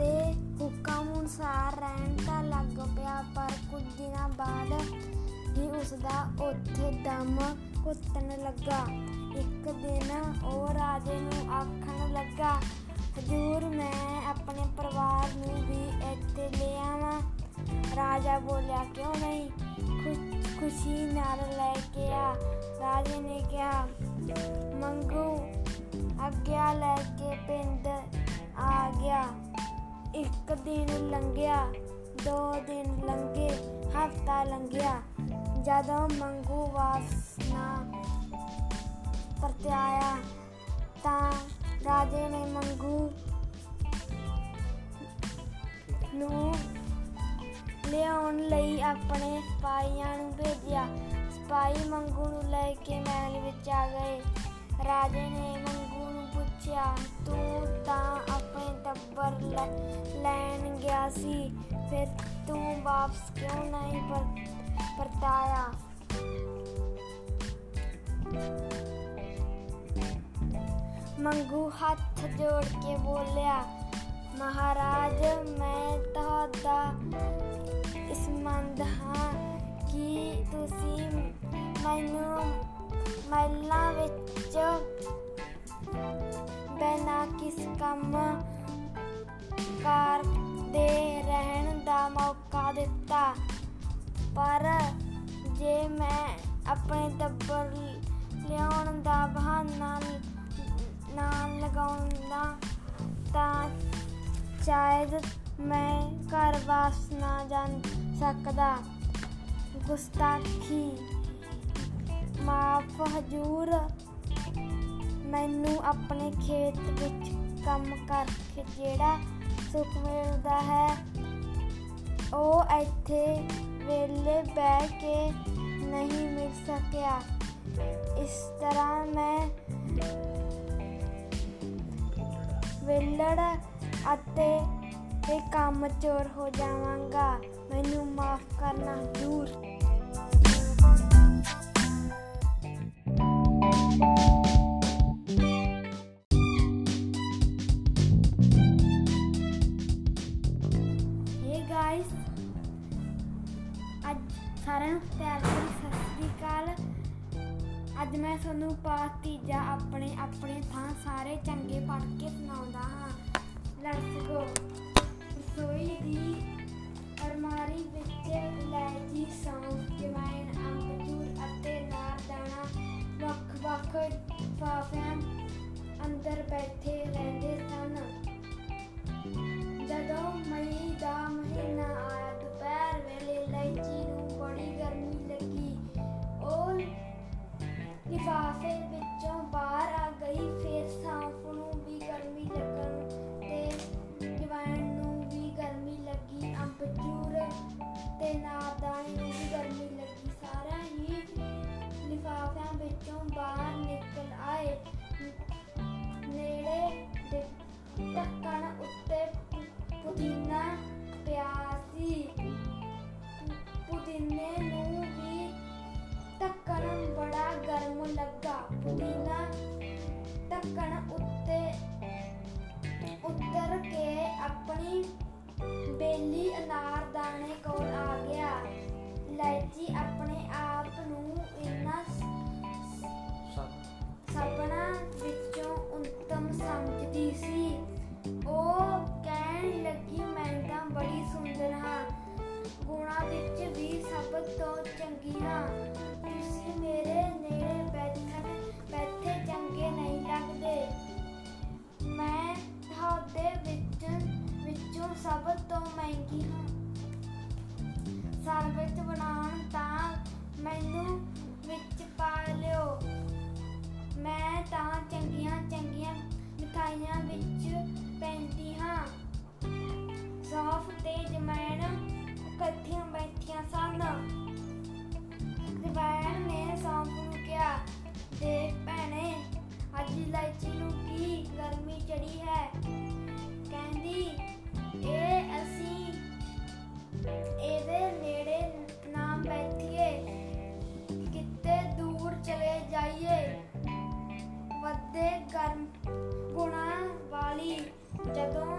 ਅਨੁਸਾਰ ਰਹਿਣ ਤਾਂ ਲੱਗ ਪਿਆ, ਪਰ ਕੁਝ ਦਿਨਾਂ ਬਾਅਦ ਹੀ ਉਸ ਦਾ ਉੱਥੇ ਦਮ ਘੁੱਟਣ ਲੱਗਾ। ਇੱਕ ਦਿਨ ਉਹ ਰਾਜੇ ਨੂੰ ਆਖਣ ਲੱਗਾ, ਹਜੂਰ, ਮੈਂ ਆਪਣੇ ਪਰਿਵਾਰ ਨੂੰ ਵੀ ਇੱਥੇ ਲੈ ਆਵਾਂ। ਰਾਜਾ ਬੋਲਿਆ, ਕਿਉਂ ਨਹੀਂ? ਖੁ- ਖੁਸ਼ੀ ਨਾਲ ਲੈ ਕੇ ਆ। ਰਾਜੇ ਨੇ ਕਿਹਾ, ਮੰਗੂ ਆਗਿਆ ਲੈ ਕੇ ਪਿੰਡ ਆ ਗਿਆ। ਇੱਕ ਦਿਨ ਲੰਘਿਆ, ਦੋ ਦਿਨ ਲੰਘੇ, ਹਫਤਾ ਲੰਘਿਆ। ਜਦੋਂ ਮੰਗੂ ਵਾਪਸ ਨਾ ਪਰਤਿਆਇਆ ਤਾਂ ਰਾਜੇ ਨੇ ਮੰਗੂ ਨੂੰ ਲਿਆਉਣ ਲਈ ਆਪਣੇ ਸਿਪਾਹੀਆਂ ਨੂੰ ਭੇਜਿਆ। ਸਿਪਾਹੀ ਮੰਗੂ ਨੂੰ ਲੈ ਕੇ ਮਹਿਲ ਵਿੱਚ ਆ ਗਏ। ਰਾਜੇ ਨੇ ਮੰਗੂ ਨੂੰ ਪੁੱਛਿਆ, ਤੂੰ ਤਾਂ ਆਪਣੇ ਟੱਬਰ ਲੈ- ਲੈਣ ਗਿਆ ਸੀ। ਫਿਰ ਤੂੰ ਵਾਪਸ ਕਿਉਂ ਨਹੀਂ ਪਰ, ਪਰਤਾਇਆ? ਮੰਗੂ ਹੱਥ ਜੋੜ ਕੇ ਬੋਲਿਆ, ਮਹਾਰਾਜ, ਮੈਂ ਤੁਹਾਡਾ ਇਸ ਮੰਦ ਹਾਂ ਕਿ ਤੁਸੀਂ ਮੈਨੂੰ ਮਹਿਲਾਂ ਵਿੱਚ ਬਿਨਾਂ ਕਿਸ ਕੰਮ ਕਾਰ ਦੇ ਰਹਿਣ ਦਾ ਮੌਕਾ ਦਿੱਤਾ। ਪਰ ਜੇ ਮੈਂ ਆਪਣੇ ਟੱਬਰ ਲਿਆਉਣ ਦਾ ਬਹਾਨਾ ਨਾ ਲਗਾਉਂਦਾ ਤਾਂ ਸ਼ਾਇਦ ਮੈਂ ਘਰ ਵਾਪਸ ਨਾ ਜਾ ਸਕਦਾ। ਗੁਸਤਾਖੀ ਮਾਫ ਹਜੂਰ, ਮੈਨੂੰ ਆਪਣੇ ਖੇਤ ਵਿੱਚ ਕੰਮ ਕਰਕੇ ਜਿਹੜਾ ਸੁੱਖ ਮਿਲਦਾ ਹੈ। ਉਹ ਇੱਥੇ ਵੇਲੇ ਬਹਿ ਕੇ ਨਹੀਂ ਮਿਲ ਸਕਿਆ। ਇਸ ਤਰ੍ਹਾਂ ਮੈਂ ਵਿਲੜ ਅਤੇ ਤੇ ਕੰਮ ਚੋਰ ਹੋ ਜਾਵਾਂਗਾ। ਮੈਨੂੰ ਮਾਫ ਕਰਨਾ ਹਜ਼ੂਰ ਸਾਰਿਆਂ ਨੂੰ ਪਿਆਰ ਭਰੀ ਸਤਿ ਸ੍ਰੀ ਅਕਾਲ ਅੱਜ ਮੈਂ ਤੁਹਾਨੂੰ ਪਾਠ ਤੀਜਾ ਆਪਣੇ ਆਪਣੇ ਥਾਂ ਸਾਰੇ ਚੰਗੇ ਪੜ੍ਹ ਕੇ ਸੁਣਾਉਂਦਾ ਹਾਂ। ਲੈਟਸ ਗੋ ਰਸੋਈ ਦੀ ਅਲਮਾਰੀ ਵਿੱਚ ਇਲਾਇਚੀ ਸੌਂਫ ਜਵੈਣ ਅੰਬਚੂਰ ਅਤੇ ਨਾਰਦਾਣਾ ਵੱਖ-ਵੱਖ ਲਿਫਾਫਿਆਂ ਅੰਦਰ ਬੈਠੇ ਰਹਿੰਦੇ ਸਨ। ਜਦੋਂ ਮਈ ਦਾ ਮਹੀਨਾ ਆਇਆ, ਦੁਪਹਿਰ ਵੇਲੇ ਇਲਾਇਚੀ ਗਿਰਾਂ ਤੁਸੀਂ ਮੇਰੇ ਨੇੜੇ ਬੈਠਣ, ਬੈਠੇ ਚੰਗੇ ਨਹੀਂ ਲੱਗਦੇ। ਮੈਂ ਤੁਹਾਡੇ ਵਿੱਚ, ਵਿੱਚੋਂ ਸਭ ਤੋਂ ਮਹਿੰਗੀ ਹਾਂ। ਸਰਬਤ ਬਣਾਉਣ ਤਾਂ ਮੈਨੂੰ ਵਿੱਚ ਪਾ ਲਿਓ। ਮੈਂ ਤਾਂ ਚੰਗੀਆਂ ਚੰਗੀਆਂ ਮਿਠਾਈਆਂ ਵਿੱਚ ਦੇ ਗਰਮ ਗੁਣਾ ਵਾਲੀ ਜਦੋਂ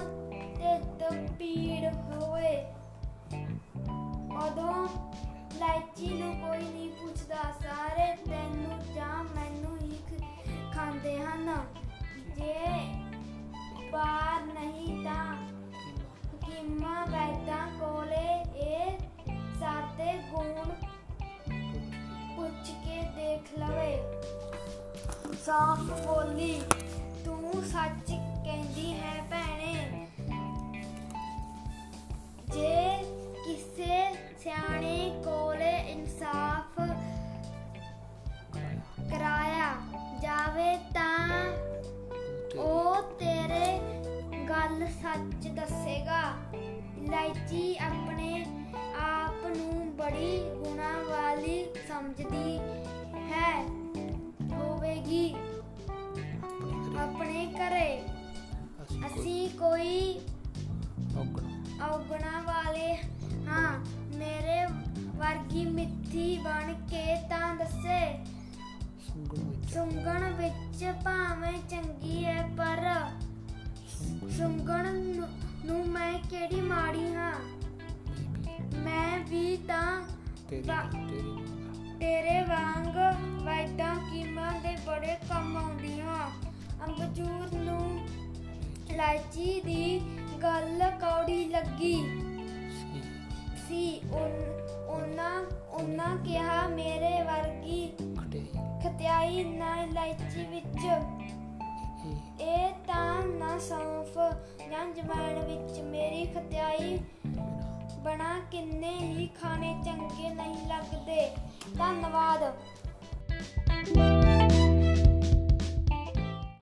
ਢਿੱਡ ਪੀੜ ਹੋਵੇ, ਉਦੋਂ ਲਾਈਚੀ ਨੂੰ ਕੋਈ ਨਹੀਂ ਪੁੱਛਦਾ, ਸਾਰੇ ਤੈਨੂੰ ਜਾਂ ਮੈਂ ਸਾਫ਼ ਬੋਲੀ, ਤੂੰ ਸੱਚ ਕਹਿੰਦੀ ਹੈ ਭੈਣੇ। ਜੇ ਕਿਸੇ ਸਿਆਣੇ ਕੋਲੇ ਇਨਸਾਫ ਕਰਾਇਆ ਜਾਵੇ ਤਾਂ ਉਹ ਤੇਰੇ ਗੱਲ ਸੱਚ ਦੱਸੇਗਾ। ਇਲਾਇਚੀ ਆਪਣੇ ਆਪ ਨੂੰ ਬੜੀ ਗੁਣਾ ਵਾਲੀ ਸਮਝਦੀ ਘਰੇ। ਅਸੀਂ ਕੋਈ ਔਗਣਾ ਵਾਲੇ ਹਾਂ ਮੇਰੇ ਵਰਗੀ ਮਿੱਠੀ ਬਣ ਕੇ ਤਾਂ ਦੱਸੇ। ਸੁੰਗਣ ਵਿੱਚ। ਭਾਵੇਂ ਚੰਗੀ ਹੈ ਪਰ ਸੁੰਗਣ ਨੂੰ- ਮੈਂ ਕਿਹੜੀ ਮਾੜੀ ਹਾਂ? ਮੈਂ ਵੀ ਤਾਂ ਤੇਰੇ ਵਾਂਗ ਵੈਦਾਂ ਕੀਮਾਂ ਦੇ ਬੜੇ ਕੰਮ ਆਉਂਦੀ ਹਾਂ ਅੰਬਜੂਰ ਨੂੰ ਇਲਾਇਚੀ ਦੀ ਗੱਲ ਕੌੜੀ ਲੱਗੀ। ਸੀ ਉਹਨਾਂ ਉਹਨਾਂ ਕਿਹਾ ਮੇਰੇ ਵਰਗੀ ਖਤਿਆਈ ਨਾ ਇਲਾਇਚੀ ਵਿੱਚ। ਇਹ ਤਾਂ ਨਾ ਸੌਂਫ ਜਾਂ ਜਵਾਨ ਵਿੱਚ। ਮੇਰੀ ਖਤਿਆਈ ਬਣਾ ਕਿੰਨੇ ਹੀ ਖਾਣੇ ਚੰਗੇ ਨਹੀਂ ਲੱਗਦੇ। ਧੰਨਵਾਦ।